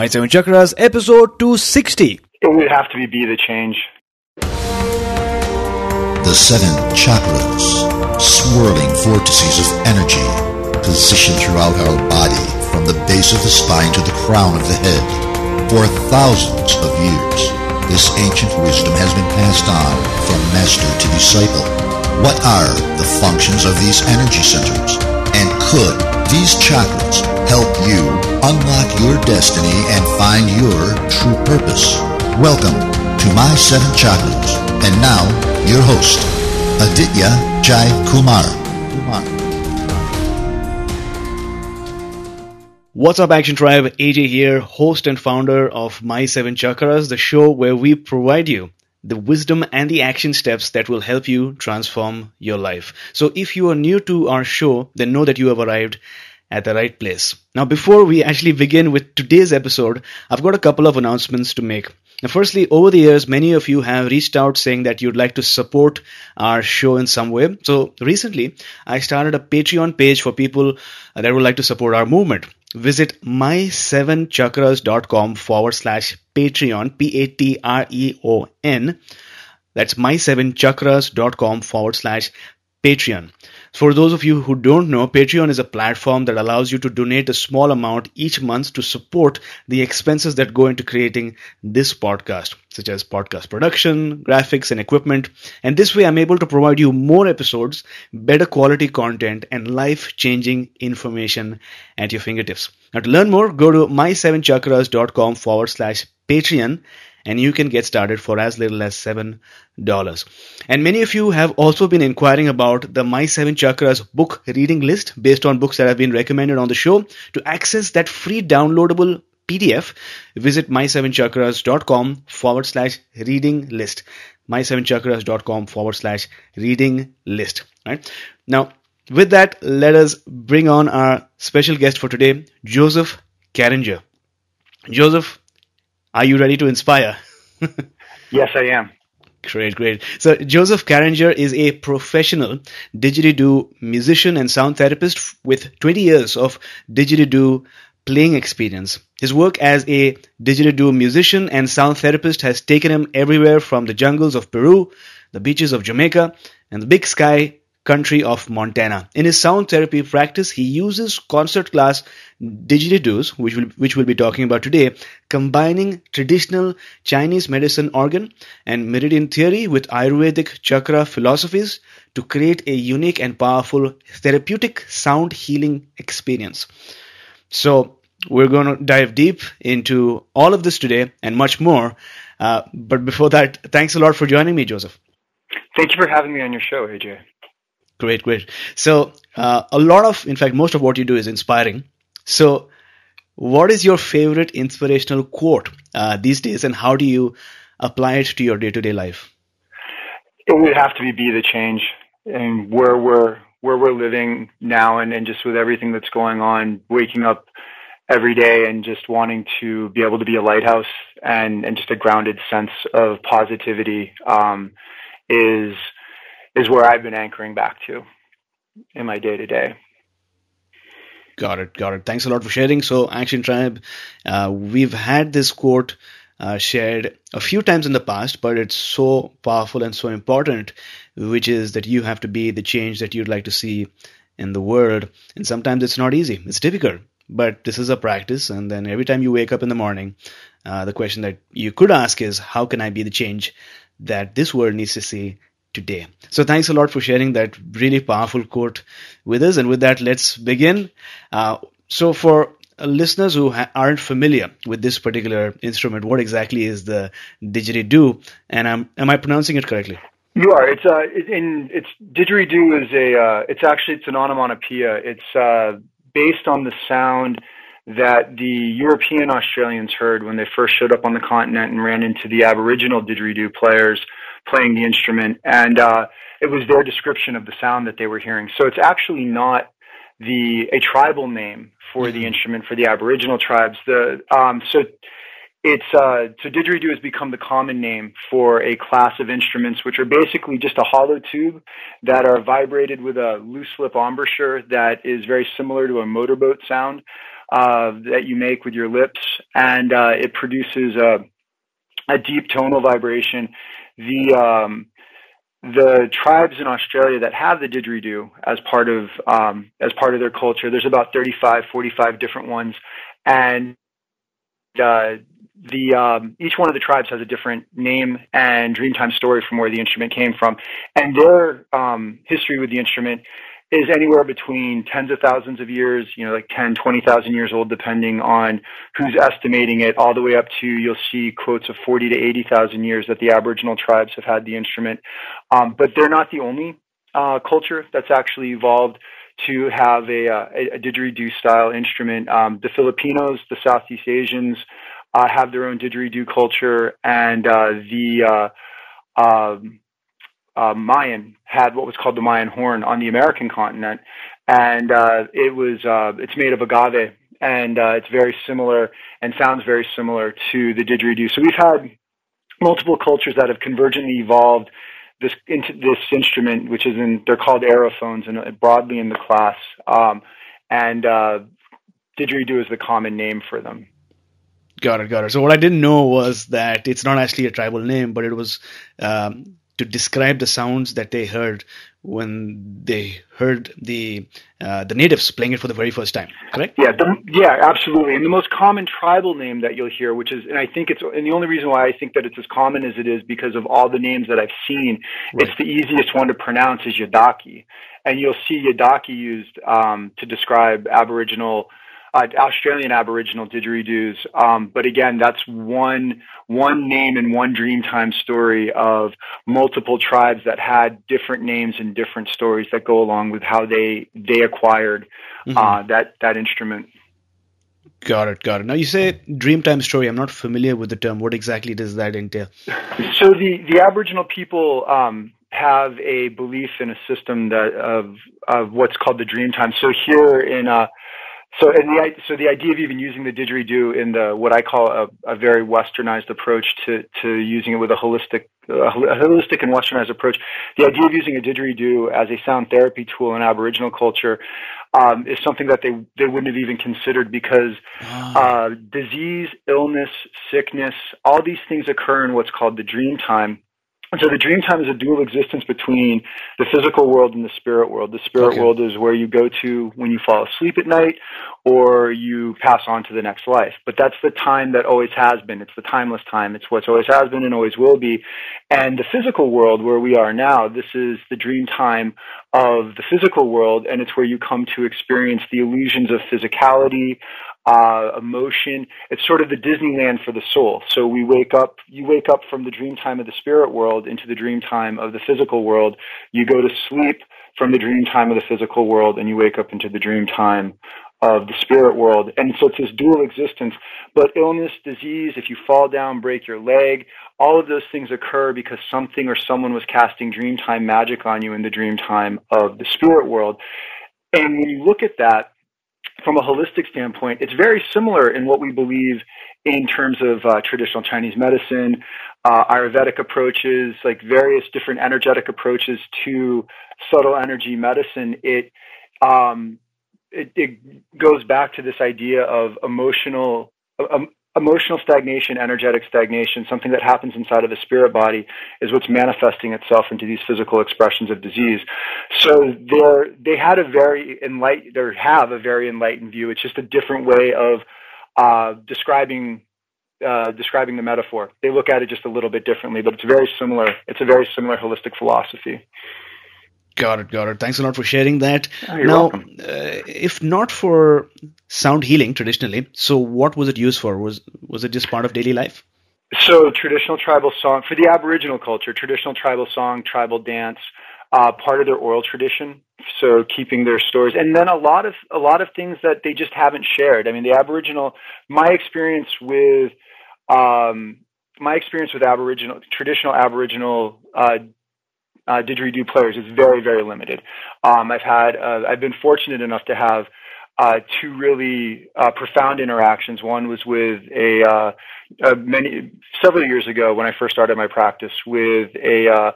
My Seven Chakras, episode 260. It would have to be Be the Change. The seven chakras, swirling vortices of energy, positioned throughout our body from the base of the spine to the crown of the head. For thousands of years, this ancient wisdom has been passed on from master to disciple. What are the functions of these energy centers? And could these chakras help you unlock your destiny and find your true purpose? Welcome to My Seven Chakras. And now, your host, Aditya Jai Kumar. Kumar. What's up, Action Tribe? AJ here, host and founder of My Seven Chakras, the show where we provide you the wisdom and the action steps that will help you transform your life. So if you are new to our show, then know that you have arrived at the right place. Now, before we actually begin with today's episode, I've got a couple of announcements to make. Now, firstly, over the years, many of you have reached out saying that you'd like to support our show in some way. So recently, I started a Patreon page for people that would like to support our movement. Visit my7chakras.com forward slash Patreon, P-A-T-R-E-O-N. That's my7chakras.com forward slash Patreon. For those of you who don't know, Patreon is a platform that allows you to donate a small amount each month to support the expenses that go into creating this podcast, such as podcast production, graphics, and equipment. And this way, I'm able to provide you more episodes, better quality content, and life changing information at your fingertips. Now, to learn more, go to my7chakras.com forward slash Patreon and you can get started for as little as $7. And many of you have also been inquiring about the My 7 Chakras book reading list based on books that have been recommended on the show. To access that free downloadable PDF, visit my7chakras.com forward slash reading list. my7chakras.com forward slash reading list. Right? Now, with that, let us bring on our special guest for today, Joseph Carringer. Joseph, are you ready to inspire? yes, I am. Great, great. So Joseph Carringer is a professional didgeridoo musician and sound therapist with 20 years of didgeridoo playing experience. His work as a didgeridoo musician and sound therapist has taken him everywhere from the jungles of Peru, the beaches of Jamaica, and the big sky country of Montana. In his sound therapy practice, he uses concert class didgeridoos, which we'll, which we'll be talking about today, combining traditional Chinese medicine organ and meridian theory with Ayurvedic chakra philosophies to create a unique and powerful therapeutic sound healing experience. So, we're going to dive deep into all of this today and much more. Uh, but before that, thanks a lot for joining me, Joseph. Thank you for having me on your show, AJ. Great, great. So, uh, a lot of, in fact, most of what you do is inspiring. So, what is your favorite inspirational quote uh, these days, and how do you apply it to your day-to-day life? It would have to be be the change, and where we're where we're living now, and, and just with everything that's going on, waking up every day and just wanting to be able to be a lighthouse and and just a grounded sense of positivity um, is is where I've been anchoring back to in my day to day. Got it, got it. Thanks a lot for sharing. So, Action Tribe, uh, we've had this quote uh, shared a few times in the past, but it's so powerful and so important, which is that you have to be the change that you'd like to see in the world. And sometimes it's not easy, it's difficult, but this is a practice. And then every time you wake up in the morning, uh, the question that you could ask is, How can I be the change that this world needs to see today. So thanks a lot for sharing that really powerful quote with us. And with that, let's begin. Uh, so for listeners who ha- aren't familiar with this particular instrument, what exactly is the didgeridoo? And I'm, am I pronouncing it correctly? You are. It's uh, in it's didgeridoo is a uh, it's actually it's an onomatopoeia. It's uh, based on the sound that the European Australians heard when they first showed up on the continent and ran into the Aboriginal didgeridoo players playing the instrument, and uh, it was their description of the sound that they were hearing. So it's actually not the a tribal name for the mm-hmm. instrument for the Aboriginal tribes. The um, so it's uh, so didgeridoo has become the common name for a class of instruments, which are basically just a hollow tube that are vibrated with a loose lip embouchure that is very similar to a motorboat sound. uh, that you make with your lips, and uh, it produces a, a deep tonal vibration. The um, the tribes in Australia that have the didgeridoo as part of um, as part of their culture, there's about 35, 45 different ones, and uh, the um, each one of the tribes has a different name and Dreamtime story from where the instrument came from, and their um, history with the instrument is anywhere between tens of thousands of years, you know, like 10, 20,000 years old, depending on who's estimating it, all the way up to, you'll see quotes of 40 to 80,000 years that the Aboriginal tribes have had the instrument. Um, but they're not the only uh, culture that's actually evolved to have a, uh, a, a didgeridoo style instrument. Um, the Filipinos, the Southeast Asians, uh, have their own didgeridoo culture, and uh, the uh, um, uh, Mayan had what was called the Mayan horn on the American continent, and uh, it was uh, it's made of agave, and uh, it's very similar and sounds very similar to the didgeridoo. So we've had multiple cultures that have convergently evolved this into this instrument, which is in they're called aerophones, and uh, broadly in the class, um, and uh, didgeridoo is the common name for them. Got it, got it. So what I didn't know was that it's not actually a tribal name, but it was um, to describe the sounds that they heard when they heard the uh, the natives playing it for the very first time. Correct? Yeah, the, yeah, absolutely. And the most common tribal name that you'll hear, which is, and I think it's, and the only reason why I think that it's as common as it is because of all the names that I've seen, right. it's the easiest one to pronounce is Yidaki, and you'll see Yidaki used um, to describe Aboriginal uh, Australian Aboriginal didgeridoos. Um, but again, that's one one name and one Dreamtime story of multiple tribes that had different names and different stories that go along with how they they acquired mm-hmm. uh, that that instrument. Got it, got it. Now you say Dreamtime story. I'm not familiar with the term. What exactly does that entail? So the the Aboriginal people. Um, have a belief in a system that of of what's called the Dreamtime. So here in uh, so, and the so the idea of even using the didgeridoo in the what I call a, a very westernized approach to to using it with a holistic a holistic and westernized approach, the idea of using a didgeridoo as a sound therapy tool in Aboriginal culture um, is something that they they wouldn't have even considered because uh, disease, illness, sickness, all these things occur in what's called the dream time so the dream time is a dual existence between the physical world and the spirit world. The spirit okay. world is where you go to when you fall asleep at night or you pass on to the next life. But that's the time that always has been. It's the timeless time. It's what's always has been and always will be. And the physical world where we are now, this is the dream time of the physical world and it's where you come to experience the illusions of physicality, uh, emotion. It's sort of the Disneyland for the soul. So we wake up, you wake up from the dream time of the spirit world into the dream time of the physical world. You go to sleep from the dream time of the physical world and you wake up into the dream time of the spirit world. And so it's this dual existence. But illness, disease, if you fall down, break your leg, all of those things occur because something or someone was casting dreamtime magic on you in the dream time of the spirit world. And when you look at that, from a holistic standpoint, it's very similar in what we believe in terms of uh, traditional Chinese medicine, uh, Ayurvedic approaches, like various different energetic approaches to subtle energy medicine. It, um, it, it goes back to this idea of emotional um, emotional stagnation, energetic stagnation, something that happens inside of the spirit body is what's manifesting itself into these physical expressions of disease. So they're, they had a very enlightened, or have a very enlightened view. It's just a different way of uh, describing uh, describing the metaphor. They look at it just a little bit differently, but it's very similar. It's a very similar holistic philosophy. Got it, got it. Thanks a lot for sharing that. Oh, now, uh, if not for sound healing traditionally, so what was it used for? Was was it just part of daily life? So traditional tribal song for the Aboriginal culture, traditional tribal song, tribal dance, uh, part of their oral tradition. So keeping their stories, and then a lot of a lot of things that they just haven't shared. I mean, the Aboriginal. My experience with um, my experience with Aboriginal traditional Aboriginal uh, uh, didgeridoo players is very, very limited. Um, I've had, uh, I've been fortunate enough to have uh, two really uh, profound interactions. One was with a, uh, a, many several years ago when I first started my practice with a uh,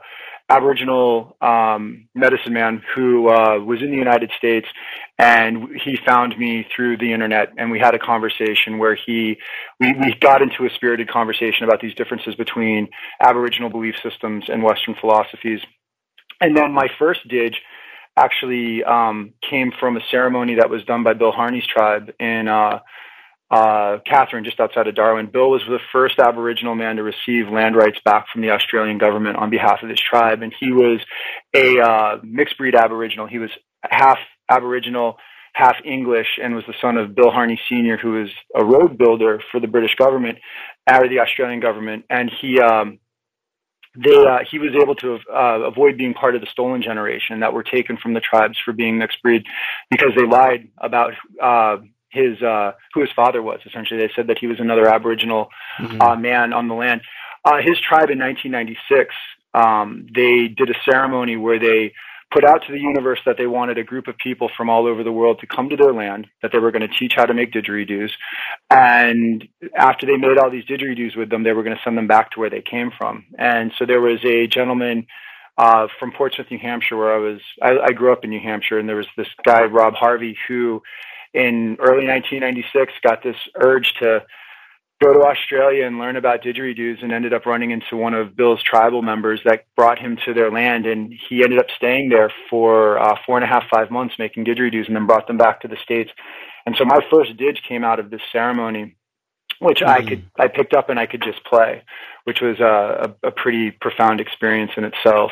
Aboriginal um, medicine man who uh, was in the United States, and he found me through the internet, and we had a conversation where he we, we got into a spirited conversation about these differences between Aboriginal belief systems and Western philosophies. And then my first dig actually um, came from a ceremony that was done by Bill Harney's tribe in uh, uh, Katherine, just outside of Darwin. Bill was the first Aboriginal man to receive land rights back from the Australian government on behalf of his tribe, and he was a uh, mixed breed Aboriginal. He was half Aboriginal, half English, and was the son of Bill Harney Sr., who was a road builder for the British government, out of the Australian government, and he. Um, they, uh, he was able to uh, avoid being part of the stolen generation that were taken from the tribes for being mixed breed because they lied about uh, his uh, who his father was. Essentially, they said that he was another Aboriginal mm-hmm. uh, man on the land. Uh, his tribe in 1996, um, they did a ceremony where they put out to the universe that they wanted a group of people from all over the world to come to their land, that they were going to teach how to make didgeridoos. And after they made all these didgeridoos with them, they were going to send them back to where they came from. And so there was a gentleman uh, from Portsmouth, New Hampshire, where I was, I, I grew up in New Hampshire, and there was this guy, Rob Harvey, who in early 1996 got this urge to go to Australia and learn about didgeridoos and ended up running into one of Bill's tribal members that brought him to their land and he ended up staying there for uh, four and a half, five months making didgeridoos and then brought them back to the States. And so my first didge came out of this ceremony, which mm. I could, I picked up and I could just play, which was a, a, a pretty profound experience in itself.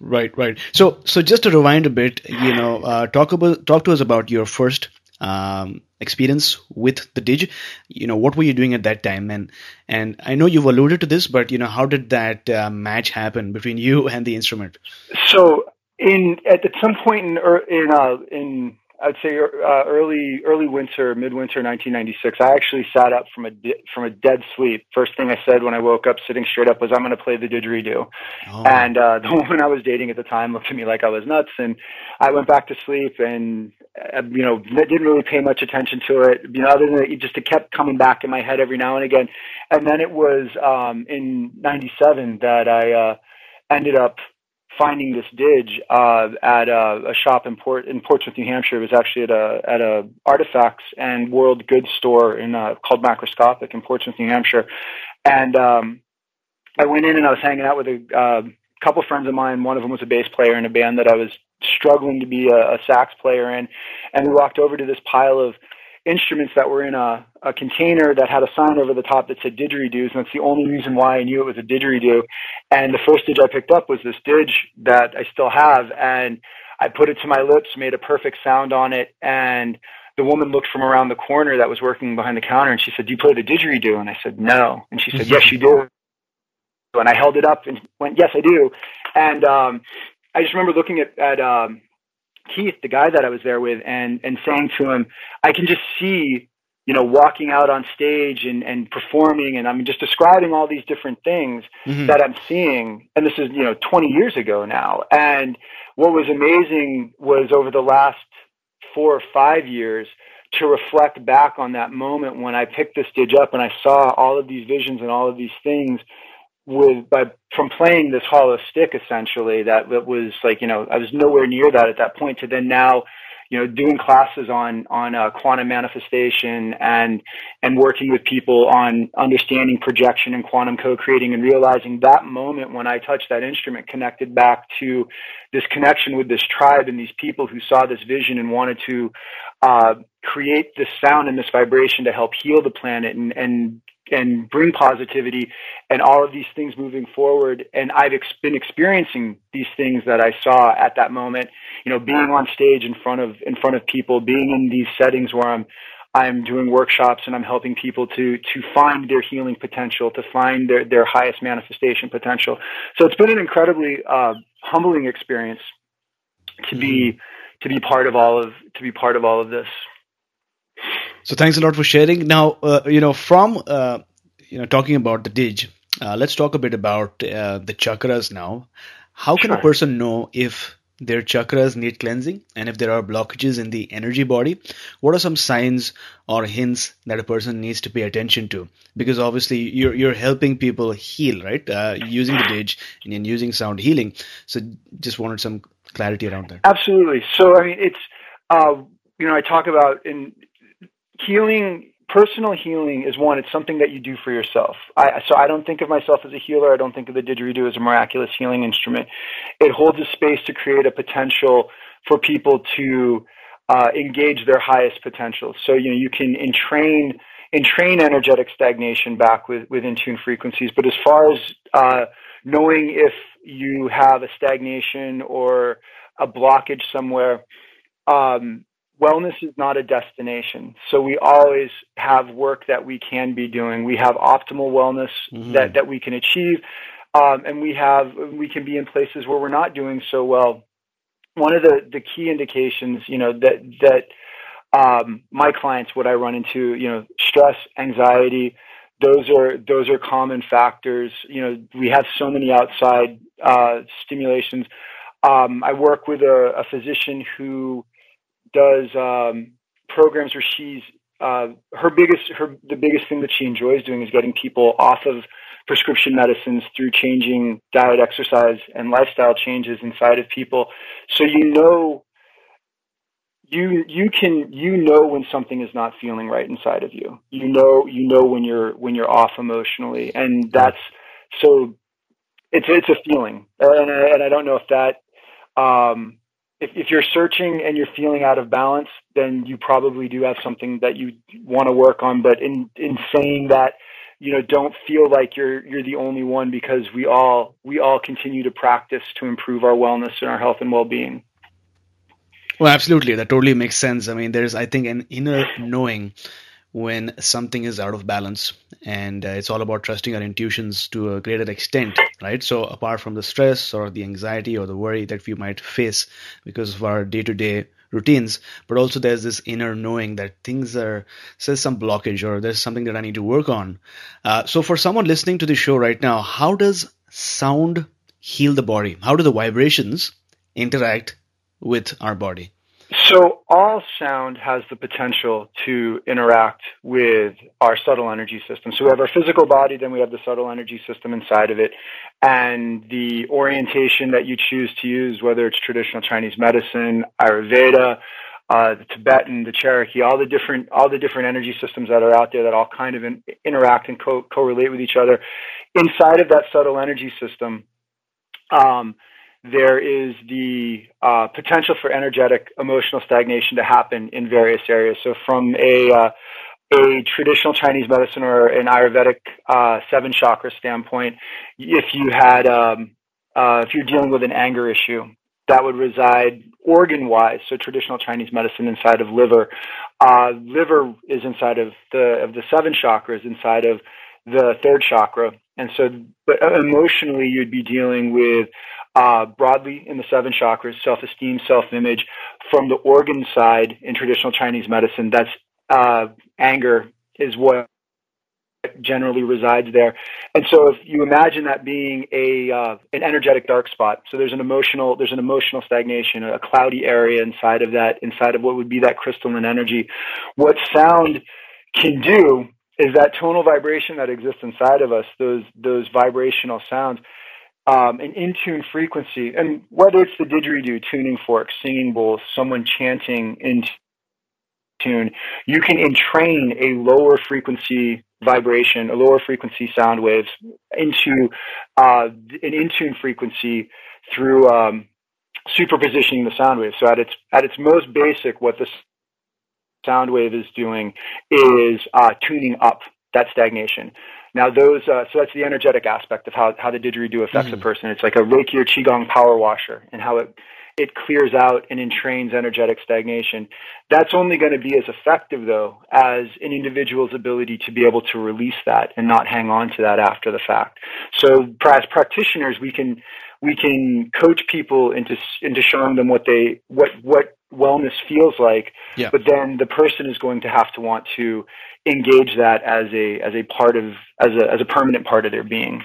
Right, right. So, so just to rewind a bit, you know, uh, talk about talk to us about your first um, experience with the Dig. You know, what were you doing at that time? And and I know you've alluded to this, but you know, how did that uh, match happen between you and the instrument? So, in at some point in in uh, in I'd say uh, early early winter, midwinter 1996. I actually sat up from a from a dead sleep. First thing I said when I woke up, sitting straight up, was I'm going to play the didgeridoo. Oh. And uh, the woman I was dating at the time looked at me like I was nuts, and I went back to sleep and uh, you know didn't really pay much attention to it. You know, other than it just it kept coming back in my head every now and again. And then it was um, in '97 that I uh, ended up finding this dig uh, at a, a, shop in Port in Portsmouth, New Hampshire. It was actually at a at a artifacts and world goods store in uh, called Macroscopic in Portsmouth, New Hampshire, and um, I went in and I was hanging out with a uh, couple friends of mine. One of them was a bass player in a band that I was struggling to be a, a sax player in, and we walked over to this pile of instruments that were in a, a container that had a sign over the top that said didgeridoos, and that's the only reason why I knew it was a didgeridoo. And the first dig I picked up was this dig that I still have, and I put it to my lips, made a perfect sound on it, and the woman looked from around the corner that was working behind the counter, and she said, "Do you play the didgeridoo?" And I said, "No," and she said, "Yes, you do." And I held it up and went, "Yes, I do." And um, I just remember looking at at um, Keith, the guy that I was there with, and and saying to him, I can just see, you know, walking out on stage and and performing, and I'm just describing all these different things mm-hmm. that I'm seeing, and this is you know 20 years ago now. And what was amazing was over the last four or five years to reflect back on that moment when I picked this stage up and I saw all of these visions and all of these things with by from playing this hollow stick essentially that, that was like you know I was nowhere near that at that point to then now you know doing classes on on uh, quantum manifestation and and working with people on understanding projection and quantum co-creating and realizing that moment when I touched that instrument connected back to this connection with this tribe and these people who saw this vision and wanted to uh, create this sound and this vibration to help heal the planet and and and bring positivity and all of these things moving forward. And I've ex- been experiencing these things that I saw at that moment, you know, being on stage in front of, in front of people, being in these settings where I'm, I'm doing workshops and I'm helping people to, to find their healing potential, to find their, their highest manifestation potential. So it's been an incredibly, uh, humbling experience to be, to be part of all of, to be part of all of this. So thanks a lot for sharing. Now, uh, you know, from uh, you know talking about the dig, uh, let's talk a bit about uh, the chakras now. How can sure. a person know if their chakras need cleansing and if there are blockages in the energy body, what are some signs or hints that a person needs to pay attention to? Because obviously you're, you're helping people heal, right? Uh, using the didge and using sound healing. So just wanted some clarity around that. Absolutely. So, I mean, it's, uh, you know, I talk about in healing personal healing is one, it's something that you do for yourself. I, so I don't think of myself as a healer. I don't think of the didgeridoo as a miraculous healing instrument. It holds a space to create a potential for people to uh, engage their highest potential. So, you know, you can entrain, entrain energetic stagnation back with, with tune frequencies. But as far as uh, knowing if you have a stagnation or a blockage somewhere, um, wellness is not a destination. So we always have work that we can be doing. We have optimal wellness mm-hmm. that, that we can achieve. Um, and we have, we can be in places where we're not doing so well. One of the, the key indications, you know, that, that, um, my clients, what I run into, you know, stress, anxiety, those are, those are common factors. You know, we have so many outside, uh, stimulations. Um, I work with a, a physician who, does um, programs where she's uh, her biggest her the biggest thing that she enjoys doing is getting people off of prescription medicines through changing diet, exercise, and lifestyle changes inside of people. So you know you you can you know when something is not feeling right inside of you. You know you know when you're when you're off emotionally, and that's so it's it's a feeling, and I, and I don't know if that um, if, if you're searching and you're feeling out of balance, then you probably do have something that you want to work on. But in in saying that, you know, don't feel like you're you're the only one because we all we all continue to practice to improve our wellness and our health and well being. Well, absolutely, that totally makes sense. I mean, there's I think an inner knowing when something is out of balance and uh, it's all about trusting our intuitions to a greater extent right? So apart from the stress or the anxiety or the worry that we might face because of our day-to-day routines but also there's this inner knowing that things are there's some blockage or there's something that i need to work on. Uh, so for someone listening to the show right now how does sound heal the body? How do the vibrations interact with our body so all sound has the potential to interact with our subtle energy system. So we have our physical body, then we have the subtle energy system inside of it. And the orientation that you choose to use, whether it's traditional Chinese medicine, Ayurveda, uh, the Tibetan, the Cherokee, all the different all the different energy systems that are out there that all kind of in, interact and co- correlate with each other. Inside of that subtle energy system, um, there is the uh, potential for energetic emotional stagnation to happen in various areas. So from a uh, a traditional Chinese medicine or an Ayurvedic uh, seven chakra standpoint, if you had um, uh, if you're dealing with an anger issue, that would reside organ wise. So traditional Chinese medicine inside of liver, uh, liver is inside of the of the seven chakras inside of the third chakra, and so but emotionally you'd be dealing with uh, broadly in the seven chakras, self-esteem, self-image. From the organ side in traditional Chinese medicine, that's uh, anger is what generally resides there. And so if you imagine that being a uh, an energetic dark spot, so there's an emotional there's an emotional stagnation, a cloudy area inside of that inside of what would be that crystalline energy. What sound can do is that tonal vibration that exists inside of us, those those vibrational sounds um, an in tune frequency, and whether it's the didgeridoo, tuning fork, singing bowls, someone chanting in tune, you can entrain a lower frequency vibration, a lower frequency sound waves into uh, an in tune frequency through um, superpositioning the sound waves. So at its at its most basic, what this sound wave is doing is uh, tuning up that stagnation. Now those, uh, so that's the energetic aspect of how, how the didgeridoo affects mm-hmm. a person. It's like a Reiki or Qigong power washer and how it, it clears out and entrains energetic stagnation. That's only going to be as effective though as an individual's ability to be able to release that and not hang on to that after the fact. So as practitioners, we can, we can coach people into, into showing them what they, what, what wellness feels like, yeah. but then the person is going to have to want to engage that as a as a part of as a as a permanent part of their being.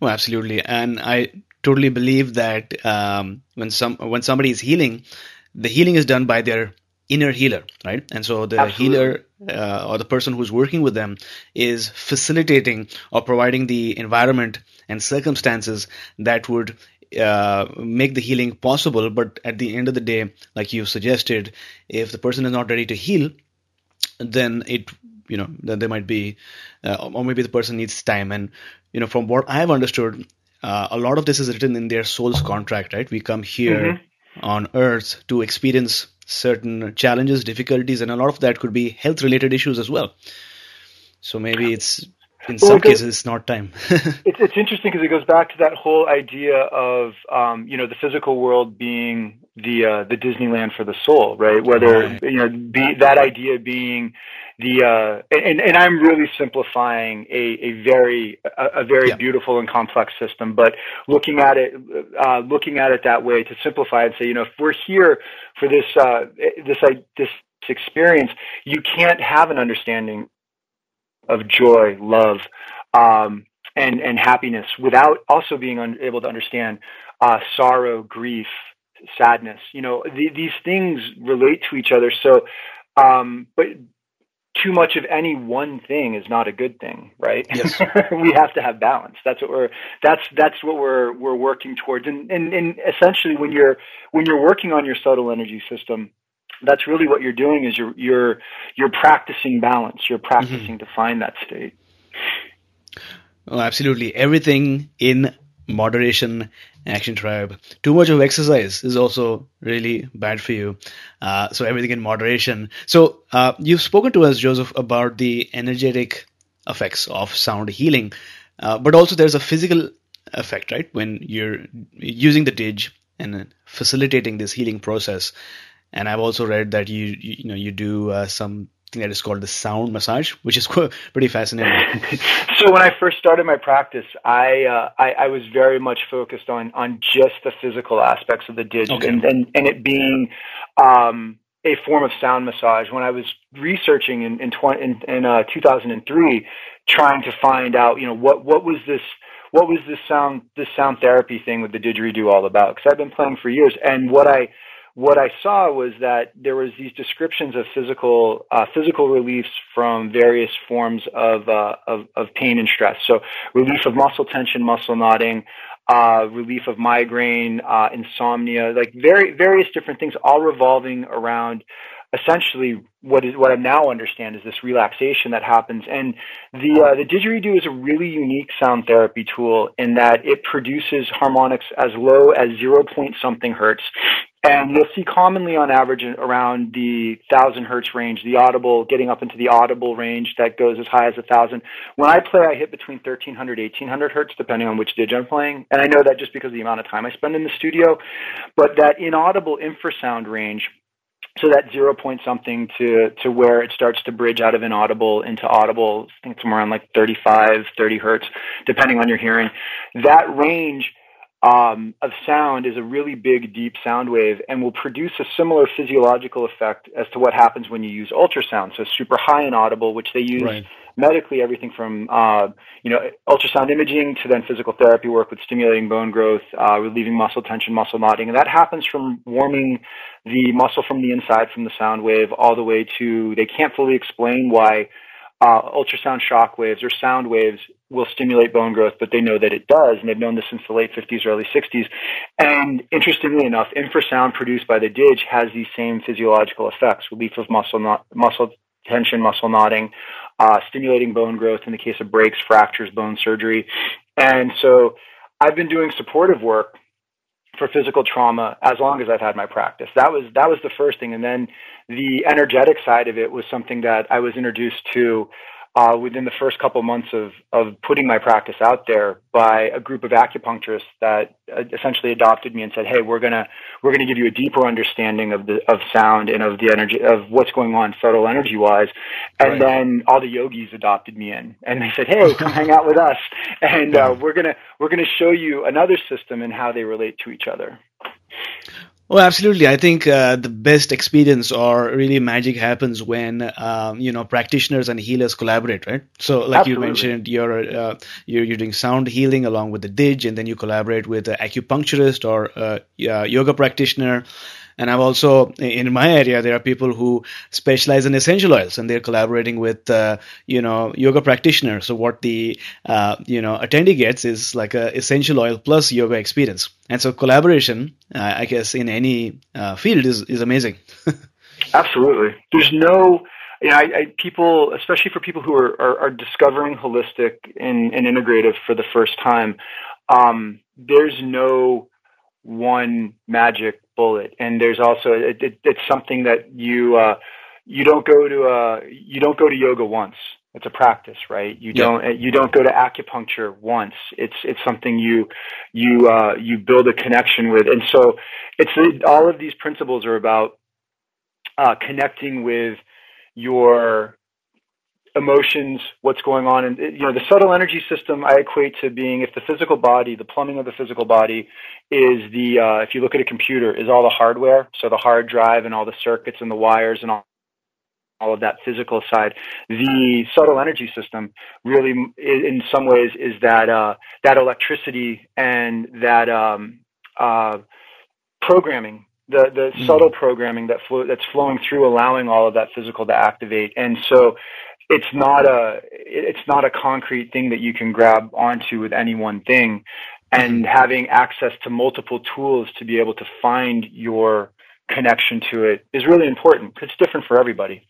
Well, absolutely, and I totally believe that um, when some when somebody is healing, the healing is done by their inner healer, right? And so the Absolutely. healer uh, or the person who's working with them is facilitating or providing the environment and circumstances that would uh, make the healing possible. But at the end of the day, like you suggested, if the person is not ready to heal, then it you know then there might be uh, or maybe the person needs time and you know from what i've understood uh, a lot of this is written in their soul's contract right we come here mm-hmm. on earth to experience certain challenges difficulties and a lot of that could be health related issues as well so maybe it's in well, some cases it's not time it's, it's interesting because it goes back to that whole idea of um, you know the physical world being the uh, the disneyland for the soul right whether right. you know be, that idea being the uh, and and I'm really simplifying a a very a, a very yeah. beautiful and complex system, but looking at it uh, looking at it that way to simplify and say, you know, if we're here for this uh, this uh, this experience, you can't have an understanding of joy, love, um, and and happiness without also being un- able to understand uh, sorrow, grief, sadness. You know, the, these things relate to each other. So, um, but too much of any one thing is not a good thing, right? Yes. we have to have balance. That's what we're that's that's what we're we're working towards. And, and and essentially when you're when you're working on your subtle energy system, that's really what you're doing is you're you're you're practicing balance. You're practicing mm-hmm. to find that state. Oh, absolutely. Everything in moderation action tribe too much of exercise is also really bad for you uh, so everything in moderation so uh, you've spoken to us joseph about the energetic effects of sound healing uh, but also there's a physical effect right when you're using the dig and facilitating this healing process and i've also read that you you, you know you do uh, some that is called the sound massage, which is pretty fascinating. so when I first started my practice, I, uh, I, I was very much focused on on just the physical aspects of the dig okay. and, and and it being um, a form of sound massage. When I was researching in in, 20, in, in uh, 2003, trying to find out, you know, what what was this what was this sound this sound therapy thing with the didgeridoo all about? Because I've been playing for years, and what I what I saw was that there was these descriptions of physical uh, physical reliefs from various forms of, uh, of, of pain and stress. So relief of muscle tension, muscle knotting, uh, relief of migraine, uh, insomnia, like very various different things, all revolving around essentially what is what I now understand is this relaxation that happens. And the uh, the didgeridoo is a really unique sound therapy tool in that it produces harmonics as low as zero point something hertz and you'll see commonly on average around the 1000 hertz range, the audible, getting up into the audible range that goes as high as a 1000. When I play, I hit between 1300, 1800 hertz, depending on which dig I'm playing. And I know that just because of the amount of time I spend in the studio. But that inaudible infrasound range, so that zero point something to, to where it starts to bridge out of inaudible into audible, I think somewhere around like 35, 30 hertz, depending on your hearing. That range um, of sound is a really big, deep sound wave and will produce a similar physiological effect as to what happens when you use ultrasound. So super high inaudible, which they use right. medically, everything from uh, you know ultrasound imaging to then physical therapy work with stimulating bone growth, uh, relieving muscle tension, muscle knotting, and that happens from warming the muscle from the inside from the sound wave all the way to they can't fully explain why uh, ultrasound shock waves or sound waves will stimulate bone growth, but they know that it does, and they've known this since the late 50s, early 60s. And interestingly enough, infrasound produced by the dig has these same physiological effects: relief of muscle not, muscle tension, muscle knotting, uh, stimulating bone growth in the case of breaks, fractures, bone surgery. And so, I've been doing supportive work for physical trauma as long as I've had my practice. That was that was the first thing, and then the energetic side of it was something that I was introduced to uh, within the first couple months of, of putting my practice out there by a group of acupuncturists that uh, essentially adopted me and said, "Hey, we're gonna we're gonna give you a deeper understanding of the of sound and of the energy of what's going on subtle energy wise." And right. then all the yogis adopted me in, and they said, "Hey, come hang out with us, and uh, we're gonna we're gonna show you another system and how they relate to each other." Oh, absolutely. I think uh, the best experience or really magic happens when um, you know practitioners and healers collaborate, right? So, like Absolutely. you mentioned, you're, uh, you're you're doing sound healing along with the dig, and then you collaborate with an acupuncturist or a yoga practitioner and I've also, in my area, there are people who specialize in essential oils and they're collaborating with, uh, you know, yoga practitioners. So what the, uh, you know, attendee gets is like a essential oil plus yoga experience. And so collaboration, uh, I guess, in any uh, field is, is amazing. Absolutely. There's no, you know, I, I, people, especially for people who are, are, are discovering holistic and, and, integrative for the first time, um, there's no one magic bullet. And there's also it, it, it's something that you uh, you don't go to uh, you don't go to yoga once. It's a practice, right? You yeah. don't you don't go to acupuncture once. It's it's something you you uh, you build a connection with, and so it's all of these principles are about uh, connecting with your emotions, what's going on, and you know the subtle energy system I equate to being if the physical body, the plumbing of the physical body, is the uh, if you look at a computer, is all the hardware, so the hard drive and all the circuits and the wires and all all of that physical side. The subtle energy system really, in some ways, is that uh, that electricity and that um, uh, programming the the mm. subtle programming that flow, that's flowing through, allowing all of that physical to activate. And so, it's not a it's not a concrete thing that you can grab onto with any one thing and mm-hmm. having access to multiple tools to be able to find your connection to it is really important it's different for everybody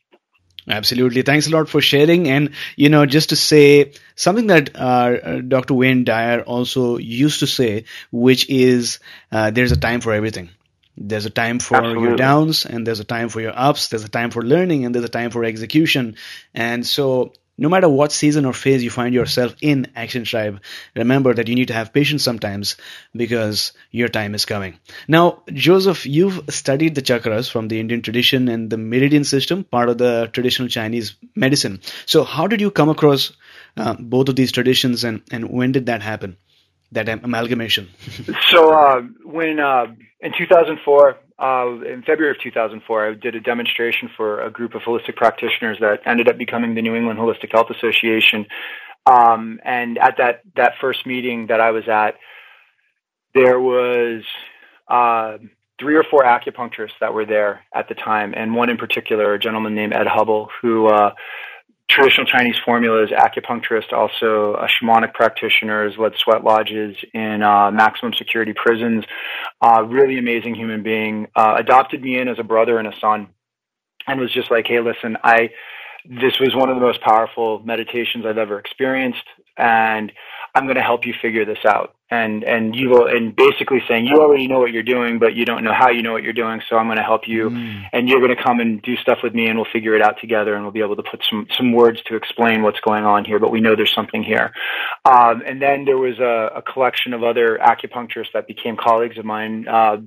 Absolutely. Thanks a lot for sharing. And, you know, just to say something that uh, Dr. Wayne Dyer also used to say, which is uh, there's a time for everything. There's a time for Absolutely. your downs and there's a time for your ups. There's a time for learning and there's a time for execution. And so no matter what season or phase you find yourself in Action Tribe, remember that you need to have patience sometimes because your time is coming. Now, Joseph, you've studied the chakras from the Indian tradition and the meridian system, part of the traditional Chinese medicine. So how did you come across uh, both of these traditions and, and when did that happen? That amalgamation? so uh, when uh, in 2004, uh, in February of 2004, I did a demonstration for a group of holistic practitioners that ended up becoming the New England Holistic Health Association. Um, and at that that first meeting that I was at, there was uh, three or four acupuncturists that were there at the time, and one in particular, a gentleman named Ed Hubble, who uh, traditional Chinese formulas, acupuncturist, also a shamanic practitioner, has led sweat lodges in uh, maximum security prisons. Uh, really amazing human being. Uh, adopted me in as a brother and a son, and was just like, "Hey, listen, I." This was one of the most powerful meditations I've ever experienced, and I'm going to help you figure this out and and you will and basically saying you already know what you're doing but you don't know how you know what you're doing so i'm going to help you. Mm. and you're going to come and do stuff with me and we'll figure it out together and we'll be able to put some some words to explain what's going on here but we know there's something here. Um, and then there was a, a, collection of other acupuncturists that became colleagues of mine. Uh,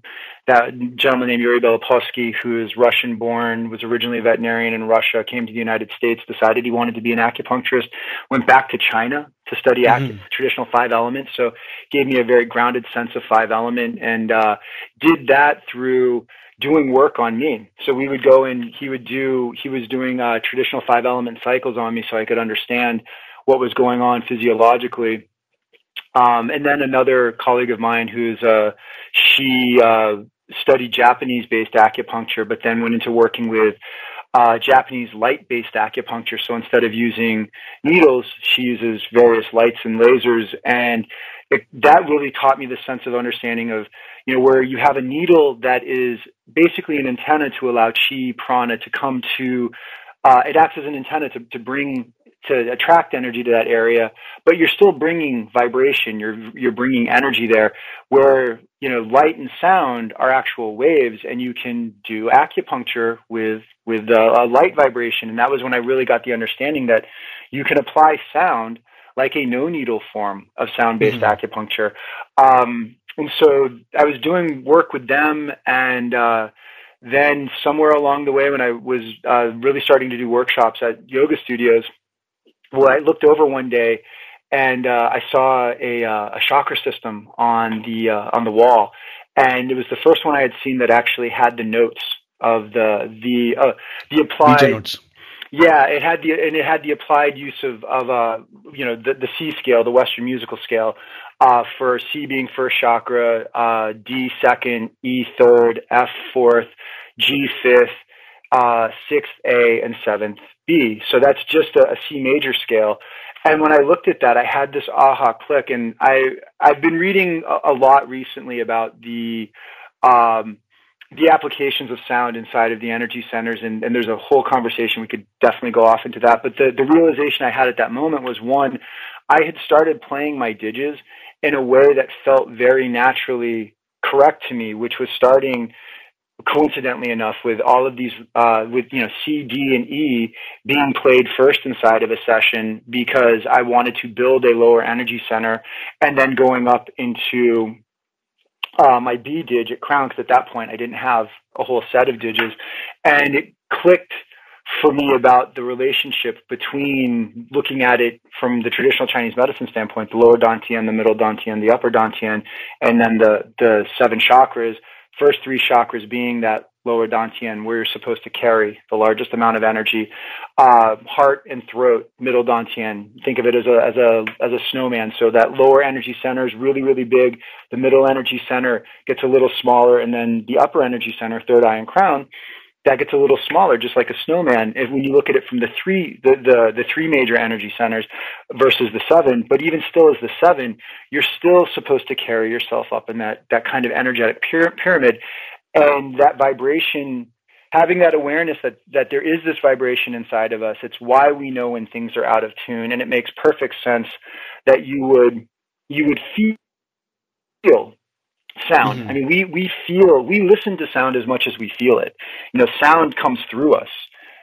that gentleman named Yuri Belopolsky, who is Russian born, was originally a veterinarian in Russia, came to the United States, decided he wanted to be an acupuncturist, went back to China to study mm-hmm. traditional five elements. So gave me a very grounded sense of five element and uh, did that through doing work on me. So we would go and he would do, he was doing uh, traditional five element cycles on me so I could understand what was going on physiologically. Um, and then another colleague of mine who's, uh, she, uh, studied Japanese based acupuncture, but then went into working with uh, Japanese light based acupuncture. So instead of using needles, she uses various lights and lasers. And it, that really taught me the sense of understanding of, you know, where you have a needle that is basically an antenna to allow chi prana to come to, uh, it acts as an antenna to, to bring to attract energy to that area, but you're still bringing vibration. You're you're bringing energy there, where you know light and sound are actual waves, and you can do acupuncture with with a, a light vibration. And that was when I really got the understanding that you can apply sound like a no needle form of sound based mm-hmm. acupuncture. Um, and so I was doing work with them and. Uh, then somewhere along the way when I was uh, really starting to do workshops at yoga studios, well, I looked over one day and uh, I saw a, uh, a chakra system on the uh, on the wall, and it was the first one I had seen that actually had the notes of the the uh, the applied notes. Yeah, it had the and it had the applied use of of uh you know the the C scale, the Western musical scale, uh for C being first chakra, uh D second, E third, F fourth, G fifth, uh sixth A and seventh B. So that's just a, a C major scale. And when I looked at that, I had this aha click, and I I've been reading a, a lot recently about the um the applications of sound inside of the energy centers, and, and there's a whole conversation we could definitely go off into that. But the, the realization I had at that moment was one, I had started playing my digits in a way that felt very naturally correct to me, which was starting coincidentally enough with all of these uh, with you know C, D, and E being played first inside of a session because I wanted to build a lower energy center and then going up into uh, my B didge crown because at that point I didn't have a whole set of didges, and it clicked for me about the relationship between looking at it from the traditional Chinese medicine standpoint, the lower dantian, the middle dantian, the upper dantian, and then the the seven chakras. First three chakras being that lower dantian, where you're supposed to carry the largest amount of energy. Uh, heart and throat, middle dantian. Think of it as a as a as a snowman. So that lower energy center is really really big. The middle energy center gets a little smaller, and then the upper energy center, third eye and crown, that gets a little smaller, just like a snowman. If when you look at it from the three the the, the three major energy centers versus the seven, but even still as the seven, you're still supposed to carry yourself up in that that kind of energetic pyramid and that vibration having that awareness that that there is this vibration inside of us it's why we know when things are out of tune and it makes perfect sense that you would you would feel sound. Mm-hmm. i mean we we feel we listen to sound as much as we feel it. You know sound comes through us.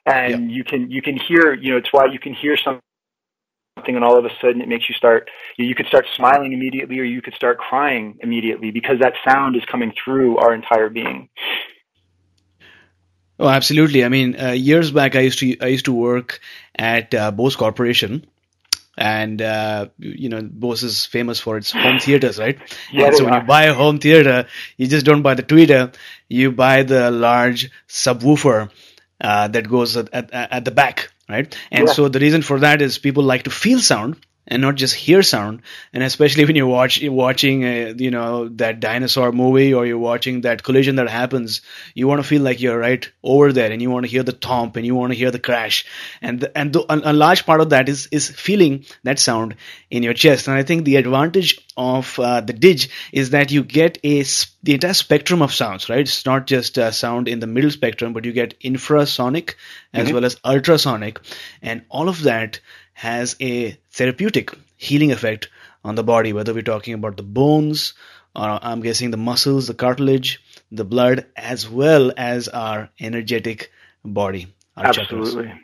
And you can you can hear you know it's why you can hear something and all of a sudden it makes you start you could start smiling immediately or you could start crying immediately because that sound is coming through our entire being. Oh absolutely. I mean uh, years back i used to i used to work at uh, bose corporation and uh, you know Bose is famous for its home theaters, right? Yeah. And so when you buy a home theater, you just don't buy the tweeter; you buy the large subwoofer uh, that goes at, at, at, the back, right? And yeah. so the reason for that is people like to feel sound and not just hear sound. And especially when you're watch, watching, a, you know, that dinosaur movie or you're watching that collision that happens, you want to feel like you're right over there and you want to hear the thump and you want to hear the crash. And the, and the, a, a, large part of that is is feeling that sound in your chest. And I think the advantage of uh, the Didge is that you get a the entire spectrum of sounds, right? It's not just uh, sound in the middle spectrum, but you get infrasonic as mm-hmm. well as ultrasonic, and all of that has a therapeutic healing effect on the body, whether we're talking about the bones, or I'm guessing the muscles, the cartilage, the blood, as well as our energetic body. Our Absolutely. Chakras.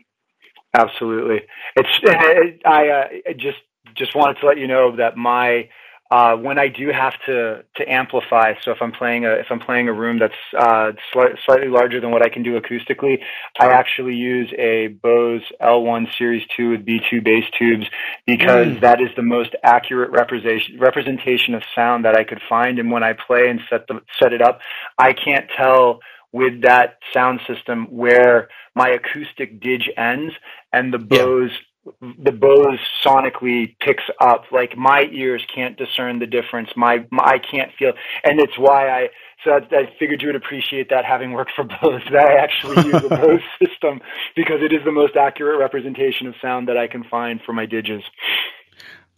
Absolutely. It's, I uh, just, just wanted to let you know that my uh, when I do have to to amplify, so if I'm playing a if I'm playing a room that's uh, sli- slightly larger than what I can do acoustically, I actually use a Bose L1 Series 2 with B2 bass tubes because mm. that is the most accurate representation representation of sound that I could find. And when I play and set the set it up, I can't tell with that sound system where my acoustic didge ends and the Bose the Bose sonically picks up. Like my ears can't discern the difference. My, my I can't feel, and it's why I. So I, I figured you would appreciate that having worked for Bose. That I actually use a Bose system because it is the most accurate representation of sound that I can find for my didges.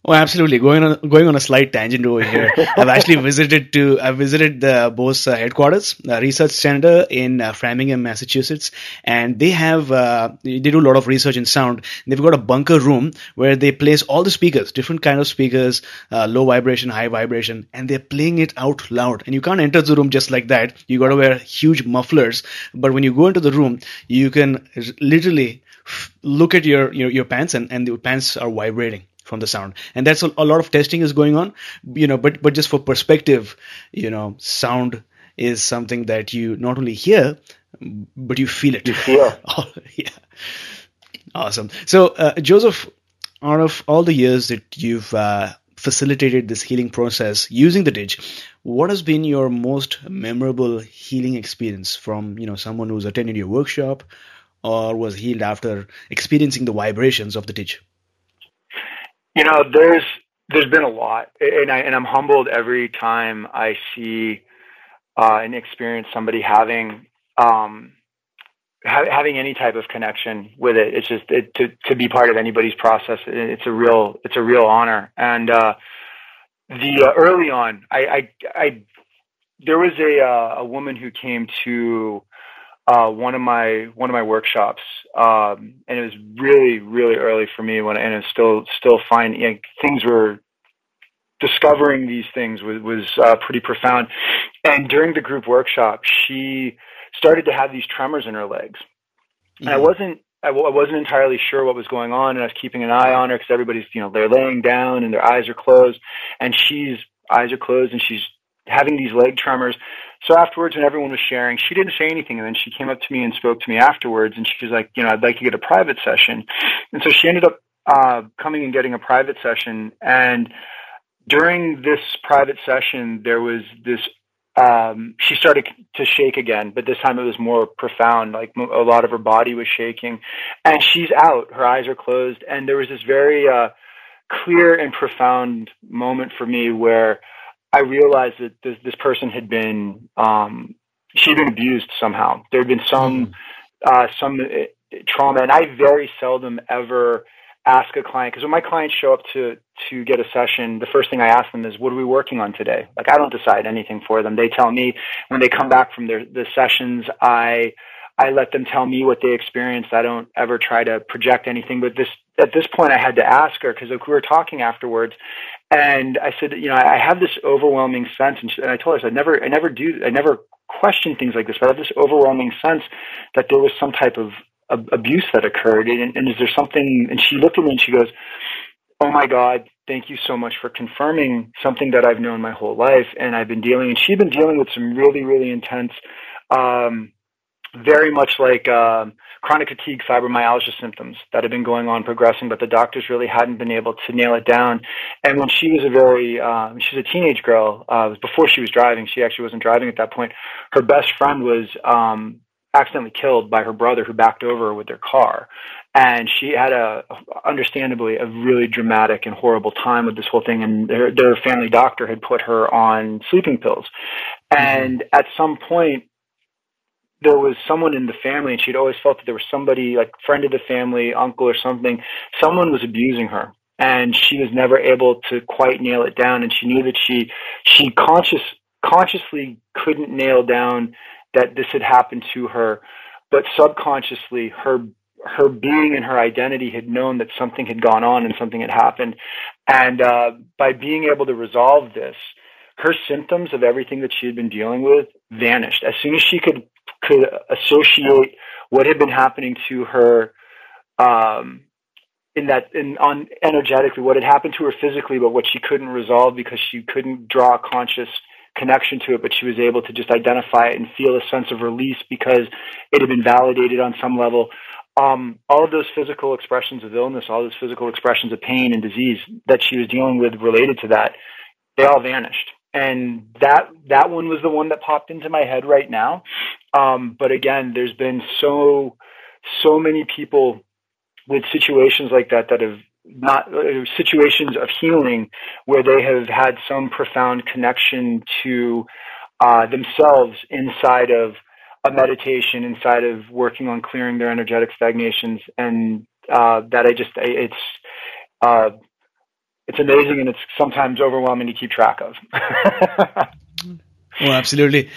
Oh, absolutely. Going on going on a slight tangent over here. I've actually visited to I've visited the Bose uh, headquarters, the research center in uh, Framingham, Massachusetts, and they have uh, they do a lot of research in sound. They've got a bunker room where they place all the speakers, different kind of speakers, uh, low vibration, high vibration, and they're playing it out loud. And you can't enter the room just like that. You got to wear huge mufflers. But when you go into the room, you can literally look at your your, your pants, and and the pants are vibrating from the sound and that's a, a, lot of testing is going on you know but but just for perspective you know sound is something that you not only hear but you feel it you feel oh, yeah awesome so uh, joseph out of all the years that you've uh, facilitated this healing process using the Didge. What has been your most memorable healing experience from you know someone who's attended your workshop or was healed after experiencing the vibrations of the Didge? You know, there's there's been a lot, and I and I'm humbled every time I see uh, and experience somebody having um, ha- having any type of connection with it. It's just it, to to be part of anybody's process. It's a real it's a real honor. And uh, the uh, early on, I, I I there was a uh, a woman who came to uh, one of my one of my workshops, um, and it was really really early for me when and it's still still fine. You know, things were discovering these things was was uh, pretty profound. And during the group workshop, she started to have these tremors in her legs, mm-hmm. and I mm-hmm. wasn't I w- I wasn't entirely sure what was going on, and I was keeping an eye on her because everybody's you know they're laying down and their eyes are closed, and she's eyes are closed and she's having these leg tremors. So afterwards, when everyone was sharing, she didn't say anything, and then she came up to me and spoke to me afterwards, and she was like, you know, I'd like to get a private session, and so she ended up uh, coming and getting a private session, and during this private session, there was this. Um, she started to shake again, but this time it was more profound. Like a lot of her body was shaking, and she's out. Her eyes are closed, and there was this very uh, clear and profound moment for me where I realized that this, this person had been um, she'd been abused somehow. There had been some mm-hmm. uh, some uh, trauma, and I very seldom ever ask a client because when my clients show up to to get a session, the first thing I ask them is, "What are we working on today?" Like I don't decide anything for them. They tell me when they come back from their the sessions. I I let them tell me what they experienced. I don't ever try to project anything. But this at this point, I had to ask her because like, we were talking afterwards, and I said, you know, I have this overwhelming sense, and, she, and I told her, I, said, I never, I never do, I never question things like this, but I have this overwhelming sense that there was some type of abuse that occurred, and, and is there something? And she looked at me and she goes, "Oh my God, thank you so much for confirming something that I've known my whole life, and I've been dealing." And she'd been dealing with some really, really intense. Um, very much like um, chronic fatigue fibromyalgia symptoms that had been going on progressing, but the doctors really hadn't been able to nail it down. And when she was a very, um, she was a teenage girl, uh, before she was driving, she actually wasn't driving at that point. Her best friend was um, accidentally killed by her brother who backed over her with their car. And she had a, understandably, a really dramatic and horrible time with this whole thing. And their, their family doctor had put her on sleeping pills. And mm-hmm. at some point, there was someone in the family and she'd always felt that there was somebody like friend of the family, uncle or something, someone was abusing her and she was never able to quite nail it down and she knew that she she conscious consciously couldn't nail down that this had happened to her, but subconsciously her her being and her identity had known that something had gone on and something had happened. And uh, by being able to resolve this, her symptoms of everything that she had been dealing with vanished. As soon as she could could associate what had been happening to her um, in that in on energetically, what had happened to her physically, but what she couldn't resolve because she couldn't draw a conscious connection to it, but she was able to just identify it and feel a sense of release because it had been validated on some level. Um, all of those physical expressions of illness, all those physical expressions of pain and disease that she was dealing with related to that, they all vanished. And that that one was the one that popped into my head right now. Um, but again, there's been so so many people with situations like that that have not uh, situations of healing where they have had some profound connection to uh, themselves inside of a meditation, inside of working on clearing their energetic stagnations, and uh, that I just it's uh, it's amazing and it's sometimes overwhelming to keep track of. well, absolutely.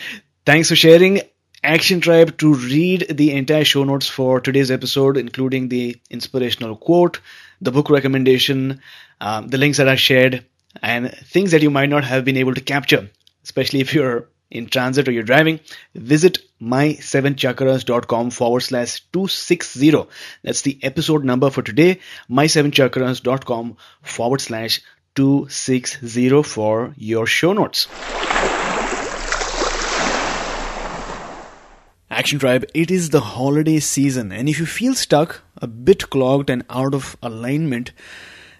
Thanks for sharing. Action Tribe to read the entire show notes for today's episode, including the inspirational quote, the book recommendation, um, the links that are shared, and things that you might not have been able to capture, especially if you're in transit or you're driving, visit my7chakras.com forward slash 260. That's the episode number for today, my7chakras.com forward slash 260 for your show notes. Action Tribe, it is the holiday season, and if you feel stuck, a bit clogged, and out of alignment,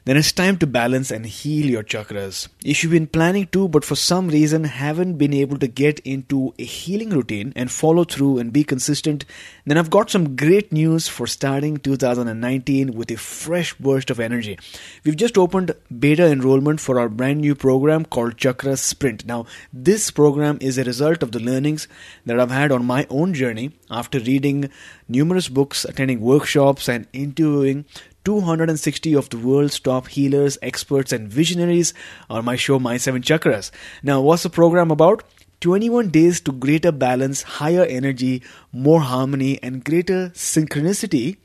then it's time to balance and heal your chakras. If you've been planning to, but for some reason haven't been able to get into a healing routine and follow through and be consistent, then I've got some great news for starting 2019 with a fresh burst of energy. We've just opened beta enrollment for our brand new program called Chakra Sprint. Now, this program is a result of the learnings that I've had on my own journey after reading numerous books, attending workshops, and interviewing 260 of the world's top healers, experts, and visionaries on my show, My Seven Chakras. Now, what's the program about? 21 days to greater balance, higher energy, more harmony, and greater synchronicity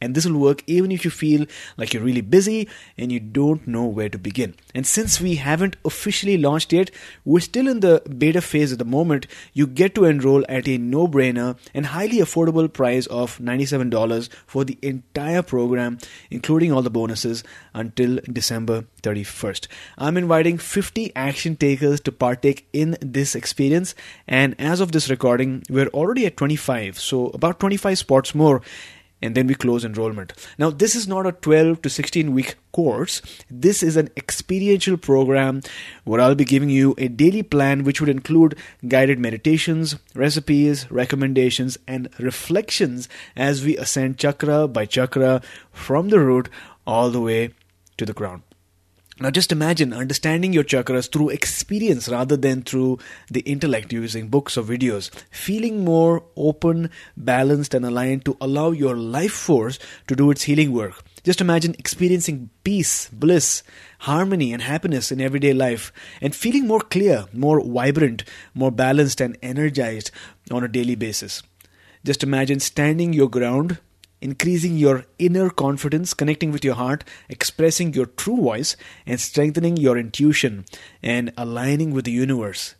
and this will work even if you feel like you're really busy and you don't know where to begin. And since we haven't officially launched yet, we're still in the beta phase at the moment. You get to enroll at a no brainer and highly affordable price of $97 for the entire program, including all the bonuses, until December 31st. I'm inviting 50 action takers to partake in this experience, and as of this recording, we're already at 25, so about 25 spots more and then we close enrollment. Now, this is not a 12 to 16 week course. This is an experiential program where I'll be giving you a daily plan which would include guided meditations, recipes, recommendations, and reflections as we ascend chakra by chakra from the root all the way to the crown. Now, just imagine understanding your chakras through experience rather than through the intellect using books or videos. Feeling more open, balanced, and aligned to allow your life force to do its healing work. Just imagine experiencing peace, bliss, harmony, and happiness in everyday life and feeling more clear, more vibrant, more balanced, and energized on a daily basis. Just imagine standing your ground increasing your inner confidence, connecting with your heart, expressing your true voice, and strengthening your intuition and aligning with the universe.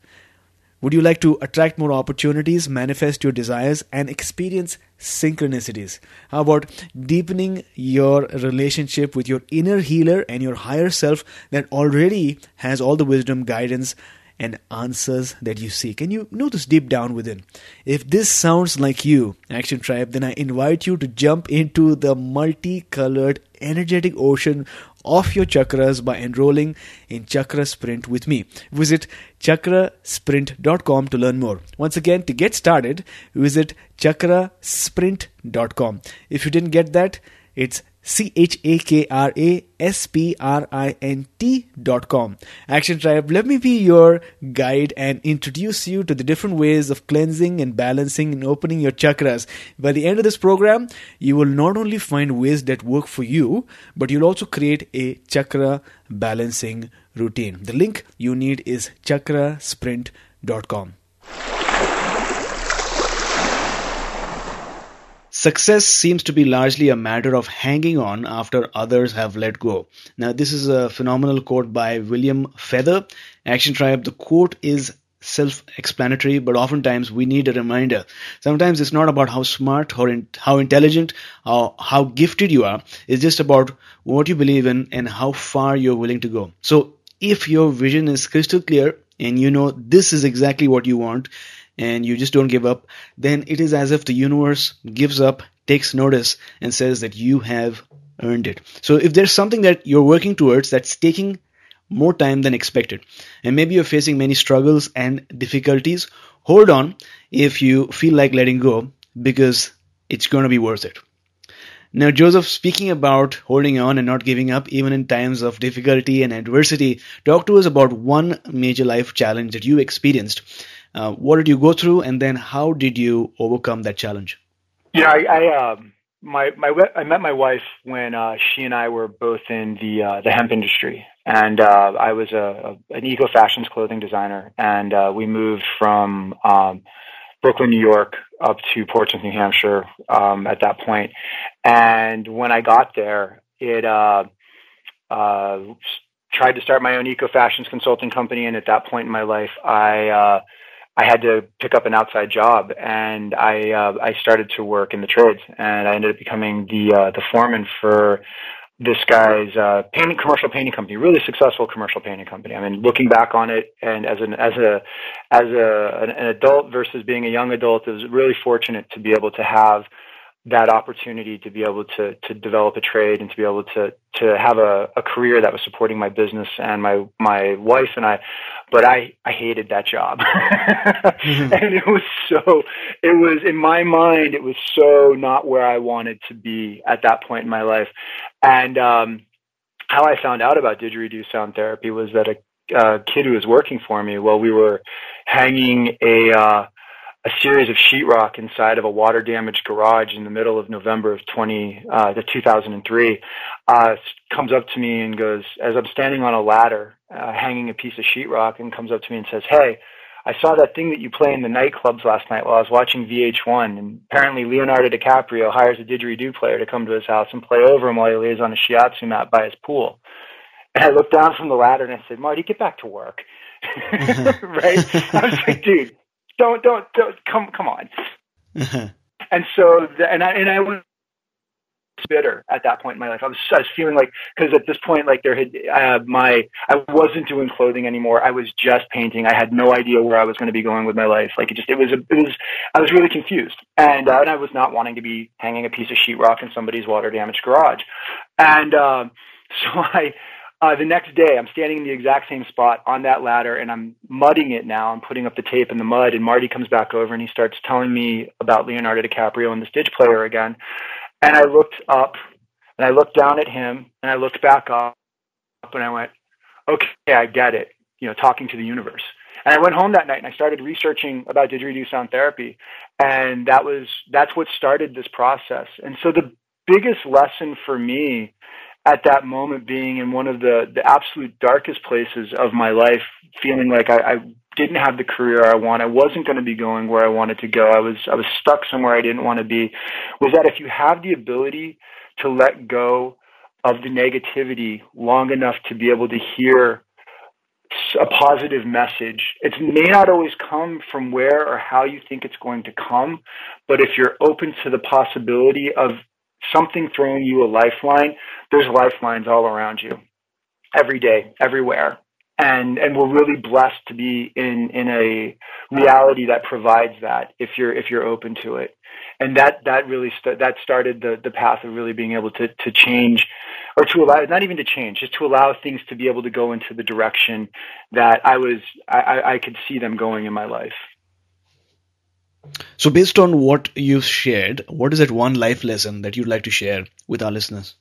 Would you like to attract more opportunities, manifest your desires, and experience synchronicities? How about deepening your relationship with your inner healer and your higher self that already has all the wisdom, guidance, and answers that you seek. And you know this deep down within. If this sounds like you, Action Tribe, then I invite you to jump into the multicolored energetic ocean of your chakras by enrolling in Chakra Sprint with me. Visit chakrasprint.com to learn more. Once again, to get started, visit chakrasprint.com. If you didn't get that, it's C H A K R A S P R I N T dot com. Action Tribe, let me be your guide and introduce you to the different ways of cleansing and balancing and opening your chakras. By the end of this program, you will not only find ways that work for you, but you'll also create a chakra balancing routine. The link you need is chakrasprint.com. Success seems to be largely a matter of hanging on after others have let go. Now, this is a phenomenal quote by William Feather. Action Tribe, the quote is self explanatory, but oftentimes we need a reminder. Sometimes it's not about how smart or in, how intelligent or how gifted you are, it's just about what you believe in and how far you're willing to go. So, if your vision is crystal clear and you know this is exactly what you want, and you just don't give up, then it is as if the universe gives up, takes notice, and says that you have earned it. So if there's something that you're working towards that's taking more time than expected, and maybe you're facing many struggles and difficulties, hold on if you feel like letting go because it's going to be worth it. Now, Joseph, speaking about holding on and not giving up even in times of difficulty and adversity, talk to us about one major life challenge that you experienced uh, what did you go through, and then how did you overcome that challenge? Yeah, I, I um, my my I met my wife when uh, she and I were both in the uh, the hemp industry, and uh, I was a, a an eco fashions clothing designer, and uh, we moved from um, Brooklyn, New York, up to Portsmouth, New Hampshire um, at that point. And when I got there, it uh, uh, tried to start my own eco fashions consulting company, and at that point in my life, I uh, I had to pick up an outside job, and I uh, I started to work in the trades, and I ended up becoming the uh, the foreman for this guy's uh, painting commercial painting company, really successful commercial painting company. I mean, looking back on it, and as an as a as a an, an adult versus being a young adult, was really fortunate to be able to have that opportunity to be able to to develop a trade and to be able to to have a, a career that was supporting my business and my my wife and I. But I I hated that job. Mm-hmm. and it was so it was in my mind it was so not where I wanted to be at that point in my life. And um how I found out about didgeridoo sound therapy was that a uh, kid who was working for me while we were hanging a uh, a series of sheetrock inside of a water damaged garage in the middle of November of 20 uh, 2003 uh, comes up to me and goes as I'm standing on a ladder uh, hanging a piece of sheetrock and comes up to me and says, "Hey." I saw that thing that you play in the nightclubs last night while I was watching VH1, and apparently Leonardo DiCaprio hires a didgeridoo player to come to his house and play over him while he lays on a shiatsu mat by his pool. And I looked down from the ladder and I said, Marty, get back to work. right? I was like, dude, don't, don't, don't, come, come on. and so, the, and I, and I was bitter at that point in my life. I was, I was feeling like, cause at this point, like there had, uh, my, I wasn't doing clothing anymore. I was just painting. I had no idea where I was going to be going with my life. Like it just, it was, a, it was, I was really confused. And, uh, and I was not wanting to be hanging a piece of sheetrock in somebody's water damaged garage. And, um, so I, uh, the next day, I'm standing in the exact same spot on that ladder, and I'm mudding it now. I'm putting up the tape in the mud, and Marty comes back over and he starts telling me about Leonardo DiCaprio and the didge player again. And I looked up, and I looked down at him, and I looked back up, and I went, "Okay, I get it." You know, talking to the universe. And I went home that night and I started researching about didgeridoo sound therapy, and that was that's what started this process. And so the biggest lesson for me at that moment being in one of the, the absolute darkest places of my life, feeling like I, I didn't have the career I want. I wasn't going to be going where I wanted to go. I was, I was stuck somewhere I didn't want to be was that if you have the ability to let go of the negativity long enough to be able to hear a positive message. It may not always come from where or how you think it's going to come, but if you're open to the possibility of something throwing you a lifeline, there's lifelines all around you every day, everywhere. And, and we're really blessed to be in, in a reality that provides that if you're, if you're open to it. And that, that really, st- that started the, the path of really being able to, to change or to allow, not even to change, just to allow things to be able to go into the direction that I was, I, I could see them going in my life. So, based on what you've shared, what is that one life lesson that you'd like to share with our listeners?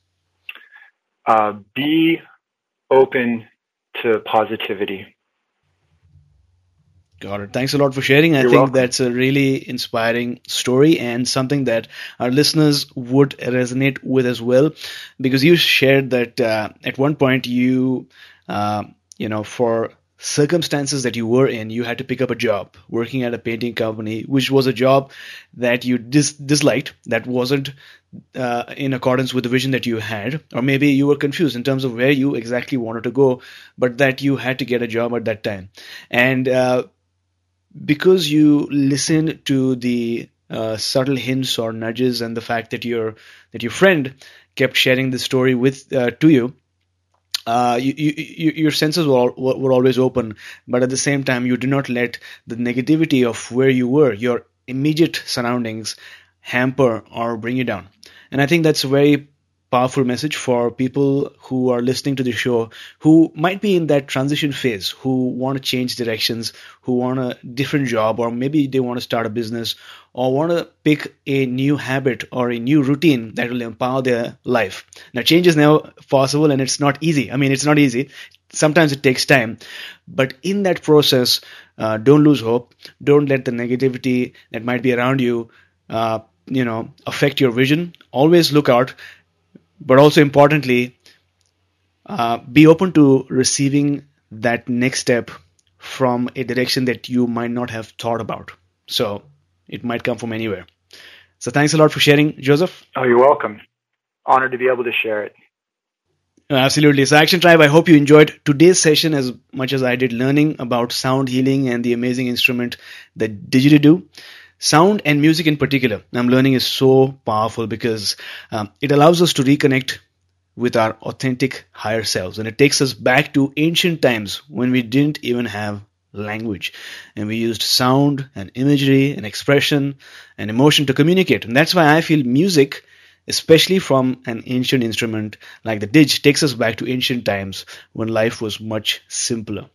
Uh, be open to positivity. Got it. Thanks a lot for sharing. I You're think welcome. that's a really inspiring story and something that our listeners would resonate with as well, because you shared that uh, at one point you, uh, you know, for circumstances that you were in, you had to pick up a job working at a painting company, which was a job that you dis- disliked, that wasn't uh, in accordance with the vision that you had, or maybe you were confused in terms of where you exactly wanted to go, but that you had to get a job at that time. And uh, because you listened to the uh, subtle hints or nudges and the fact that your that your friend kept sharing the story with uh, to you, uh, you, you, your senses were, were always open, but at the same time, you did not let the negativity of where you were, your immediate surroundings, hamper or bring you down. And I think that's very powerful message for people who are listening to the show who might be in that transition phase, who want to change directions, who want a different job, or maybe they want to start a business or want to pick a new habit or a new routine that will empower their life. Now, change is now possible and it's not easy. I mean, it's not easy. Sometimes it takes time, but in that process, uh, don't lose hope. Don't let the negativity that might be around you, uh, you know, affect your vision. Always look out but also importantly, uh, be open to receiving that next step from a direction that you might not have thought about. So it might come from anywhere. So thanks a lot for sharing, Joseph. Oh, you're welcome. Honored to be able to share it. Absolutely. So, Action Tribe, I hope you enjoyed today's session as much as I did learning about sound healing and the amazing instrument that didgeridoo. Sound and music in particular, I'm learning is so powerful because um, it allows us to reconnect with our authentic higher selves and it takes us back to ancient times when we didn't even have language. And we used sound and imagery and expression and emotion to communicate. And that's why I feel music, especially from an ancient instrument like the didge, takes us back to ancient times when life was much simpler.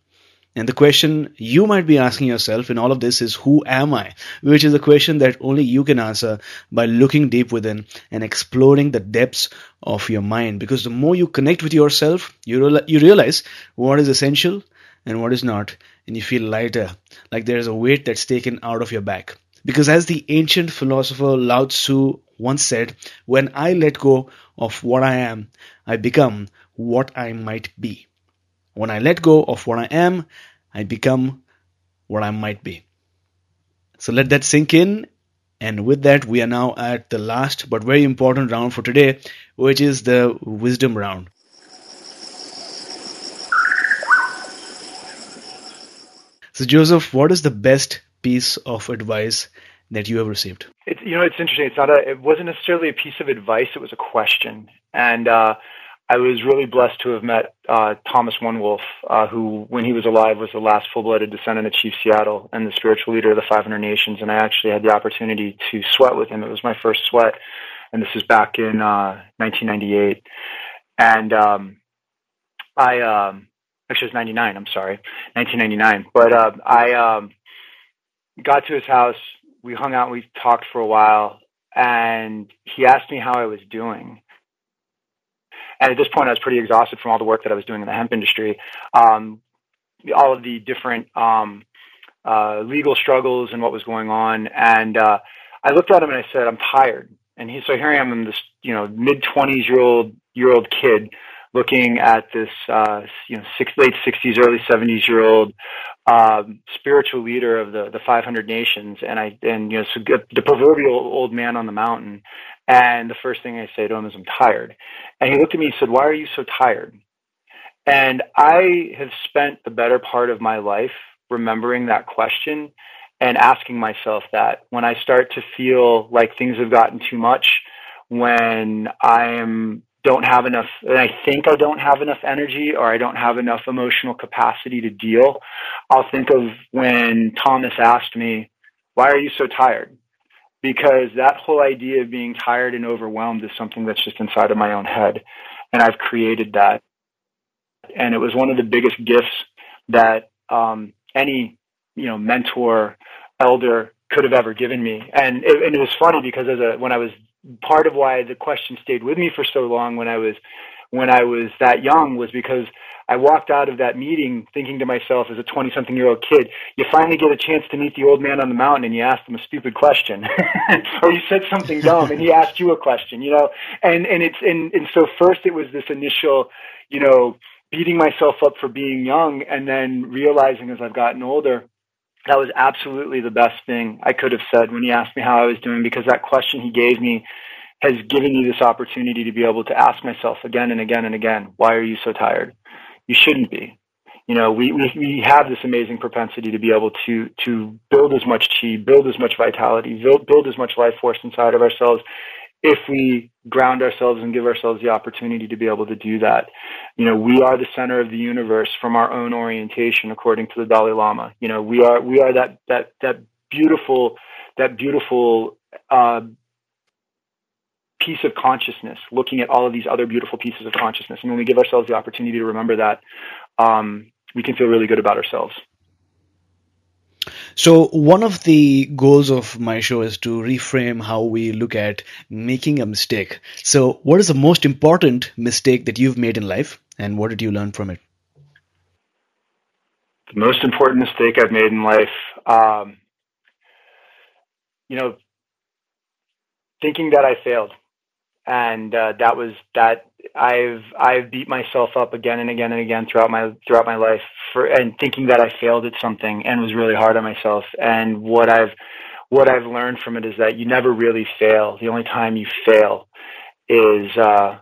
And the question you might be asking yourself in all of this is, who am I? Which is a question that only you can answer by looking deep within and exploring the depths of your mind. Because the more you connect with yourself, you, re- you realize what is essential and what is not. And you feel lighter, like there is a weight that's taken out of your back. Because as the ancient philosopher Lao Tzu once said, when I let go of what I am, I become what I might be. When I let go of what I am, I become what I might be. So let that sink in. And with that, we are now at the last but very important round for today, which is the wisdom round. So, Joseph, what is the best piece of advice that you have received? It's, you know, it's interesting. It's not a, it wasn't necessarily a piece of advice. It was a question. And, uh, I was really blessed to have met uh, Thomas One Wolf, uh, who, when he was alive, was the last full-blooded descendant of Chief Seattle and the spiritual leader of the 500 Nations. And I actually had the opportunity to sweat with him. It was my first sweat, and this was back in uh, 1998. And um, I um, actually it was 99. I'm sorry, 1999. But uh, I um, got to his house. We hung out. We talked for a while, and he asked me how I was doing and at this point, I was pretty exhausted from all the work that I was doing in the hemp industry. Um, all of the different um, uh, legal struggles and what was going on. And uh, I looked at him and I said, "I'm tired." And he, so here I am, I'm this you know mid twenties year old year old kid looking at this uh, you know six, late sixties, early seventies year old um, spiritual leader of the the 500 nations, and I and you know so the proverbial old man on the mountain. And the first thing I say to him is, "I'm tired." And he looked at me and said, "Why are you so tired?" And I have spent the better part of my life remembering that question and asking myself that when I start to feel like things have gotten too much, when I am don't have enough, and I think I don't have enough energy or I don't have enough emotional capacity to deal, I'll think of when Thomas asked me, why are you so tired? Because that whole idea of being tired and overwhelmed is something that's just inside of my own head. And I've created that. And it was one of the biggest gifts that um, any, you know, mentor, elder could have ever given me. And it, and it was funny because as a, when I was part of why the question stayed with me for so long when I was when I was that young was because I walked out of that meeting thinking to myself as a 20 something year old kid, you finally get a chance to meet the old man on the mountain and you ask him a stupid question or you said something dumb and he asked you a question, you know, and, and it's, and, and so first it was this initial, you know, beating myself up for being young and then realizing as I've gotten older, that was absolutely the best thing I could have said when he asked me how I was doing because that question he gave me has given me this opportunity to be able to ask myself again and again and again, why are you so tired? You shouldn't be. You know, we, we, we have this amazing propensity to be able to, to build as much chi, build as much vitality, build, build as much life force inside of ourselves if we ground ourselves and give ourselves the opportunity to be able to do that. You know, we are the center of the universe from our own orientation, according to the Dalai Lama. You know, we are we are that that that beautiful that beautiful uh, piece of consciousness, looking at all of these other beautiful pieces of consciousness. And when we give ourselves the opportunity to remember that, um, we can feel really good about ourselves. So, one of the goals of my show is to reframe how we look at making a mistake. So, what is the most important mistake that you've made in life, and what did you learn from it? The most important mistake I've made in life, um, you know, thinking that I failed, and uh, that was that I've I've beat myself up again and again and again throughout my throughout my life for and thinking that I failed at something and was really hard on myself. And what I've what I've learned from it is that you never really fail. The only time you fail is uh,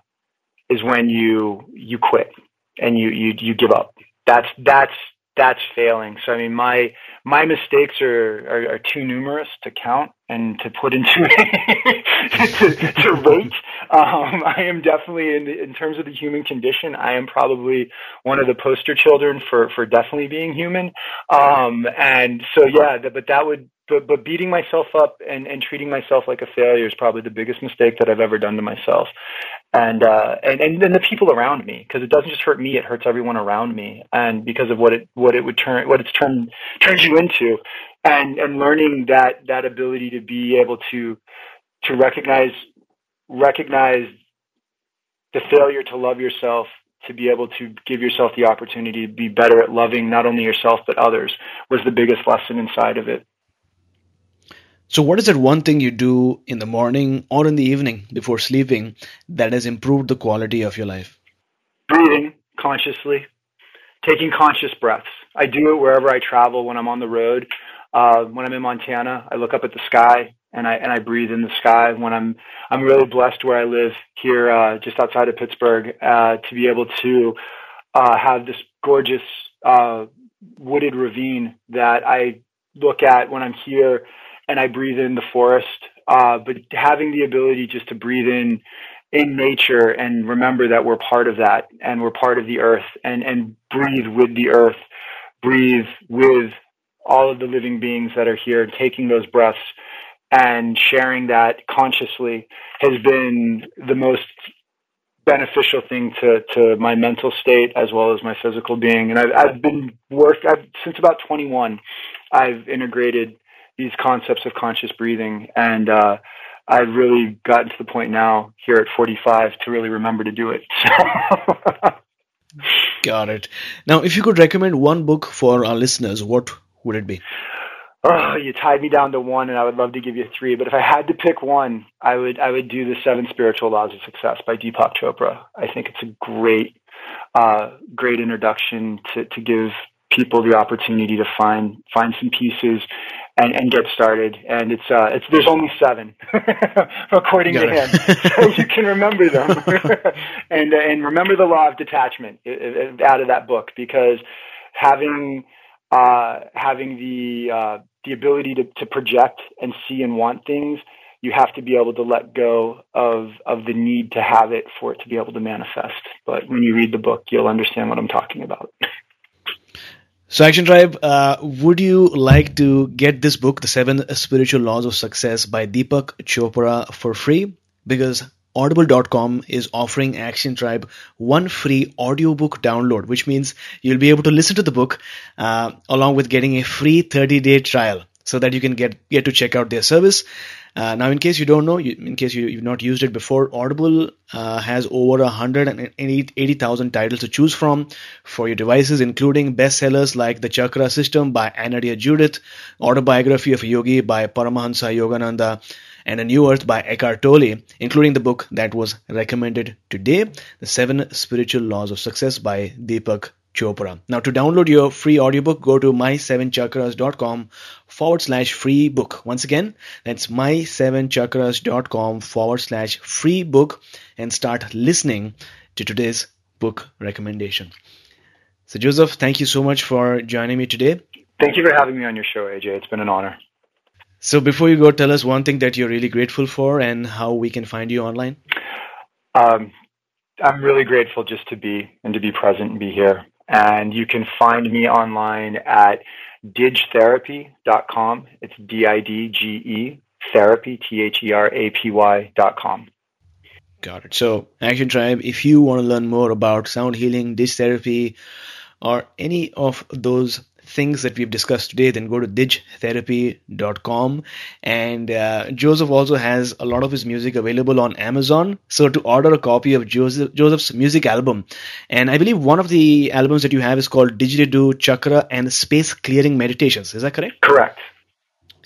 is when you you quit and you you you give up. That's that's that's failing. So I mean my my mistakes are, are, are too numerous to count and to put into to, to rate. Um, I am definitely in in terms of the human condition. I am probably one of the poster children for for definitely being human. Um, and so yeah, but that would but but beating myself up and and treating myself like a failure is probably the biggest mistake that I've ever done to myself and uh and and then the people around me because it doesn't just hurt me it hurts everyone around me and because of what it what it would turn what it's turned turns you into and and learning that that ability to be able to to recognize recognize the failure to love yourself to be able to give yourself the opportunity to be better at loving not only yourself but others was the biggest lesson inside of it so, what is that one thing you do in the morning or in the evening before sleeping that has improved the quality of your life? Breathing consciously, taking conscious breaths. I do it wherever I travel when I'm on the road. Uh, when I'm in Montana, I look up at the sky and I and I breathe in the sky. When I'm I'm really blessed where I live here, uh, just outside of Pittsburgh, uh, to be able to uh, have this gorgeous uh, wooded ravine that I look at when I'm here and I breathe in the forest. Uh, but having the ability just to breathe in in nature and remember that we're part of that and we're part of the earth and, and breathe with the earth, breathe with all of the living beings that are here, taking those breaths and sharing that consciously has been the most beneficial thing to, to my mental state as well as my physical being. And I've, I've been work I've, since about 21. I've integrated these concepts of conscious breathing. And uh, I've really gotten to the point now here at 45 to really remember to do it. Got it. Now, if you could recommend one book for our listeners, what would it be? Oh, you tied me down to one, and I would love to give you three. But if I had to pick one, I would I would do the Seven Spiritual Laws of Success by Deepak Chopra. I think it's a great uh, great introduction to to give people the opportunity to find find some pieces and, and get started. And it's uh, it's there's only seven according to him, so you can remember them and and remember the law of detachment out of that book because having uh, having the uh, the ability to, to project and see and want things you have to be able to let go of of the need to have it for it to be able to manifest. But when you read the book, you'll understand what I'm talking about. So, Action Tribe, uh, would you like to get this book, The Seven Spiritual Laws of Success by Deepak Chopra, for free? Because audible.com is offering Action Tribe one free audiobook download, which means you'll be able to listen to the book uh, along with getting a free 30 day trial so that you can get, get to check out their service. Uh, now, in case you don't know, you, in case you, have not used it before, Audible uh, has over 180,000 titles to choose from for your devices, including bestsellers like The Chakra System by Anodea Judith, Autobiography of Yogi by Paramahansa Yogananda, and A New Earth by Eckhart Tolle, including the book that was recommended today, The Seven Spiritual Laws of Success by Deepak Chopra. Now, to download your free audiobook, go to my7chakras.com forward slash free book. Once again, that's my7chakras.com forward slash free book and start listening to today's book recommendation. So, Joseph, thank you so much for joining me today. Thank you for having me on your show, AJ. It's been an honor. So, before you go, tell us one thing that you're really grateful for and how we can find you online. Um, I'm really grateful just to be and to be present and be here. And you can find me online at didgetherapy.com. It's D I D G E therapy, T H E R A P Y.com. Got it. So, Action Tribe, if you want to learn more about sound healing, didge therapy, or any of those things that we've discussed today, then go to didgetherapy.com. And uh, Joseph also has a lot of his music available on Amazon. So to order a copy of Joseph, Joseph's music album, and I believe one of the albums that you have is called Didgeridoo Chakra and Space Clearing Meditations. Is that correct? Correct.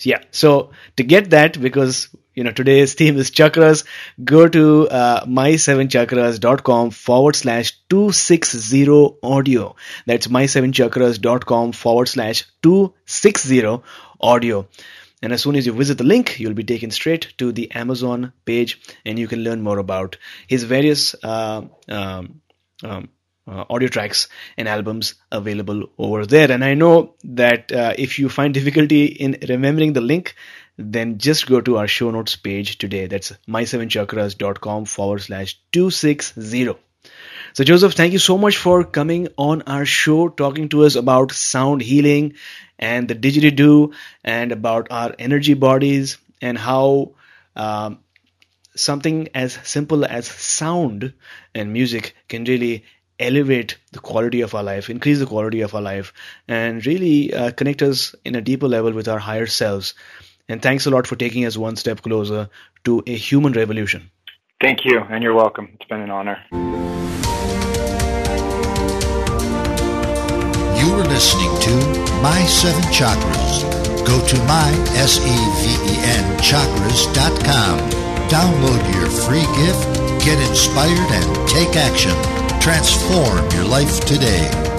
Yeah. So to get that, because you know today's theme is chakras, go to uh, my7chakras.com forward slash 260 audio. That's my7chakras.com forward slash 260 audio. And as soon as you visit the link, you'll be taken straight to the Amazon page and you can learn more about his various uh, um, um, uh, audio tracks and albums available over there. And I know that uh, if you find difficulty in remembering the link, then just go to our show notes page today. That's my7chakras.com forward slash 260. So, Joseph, thank you so much for coming on our show, talking to us about sound healing and the didgeridoo and about our energy bodies and how um, something as simple as sound and music can really elevate the quality of our life, increase the quality of our life, and really uh, connect us in a deeper level with our higher selves. And thanks a lot for taking us one step closer to a human revolution. Thank you, and you're welcome. It's been an honor. You are listening to My Seven Chakras. Go to my, S-E-V-E-N, chakras.com. Download your free gift, get inspired, and take action. Transform your life today.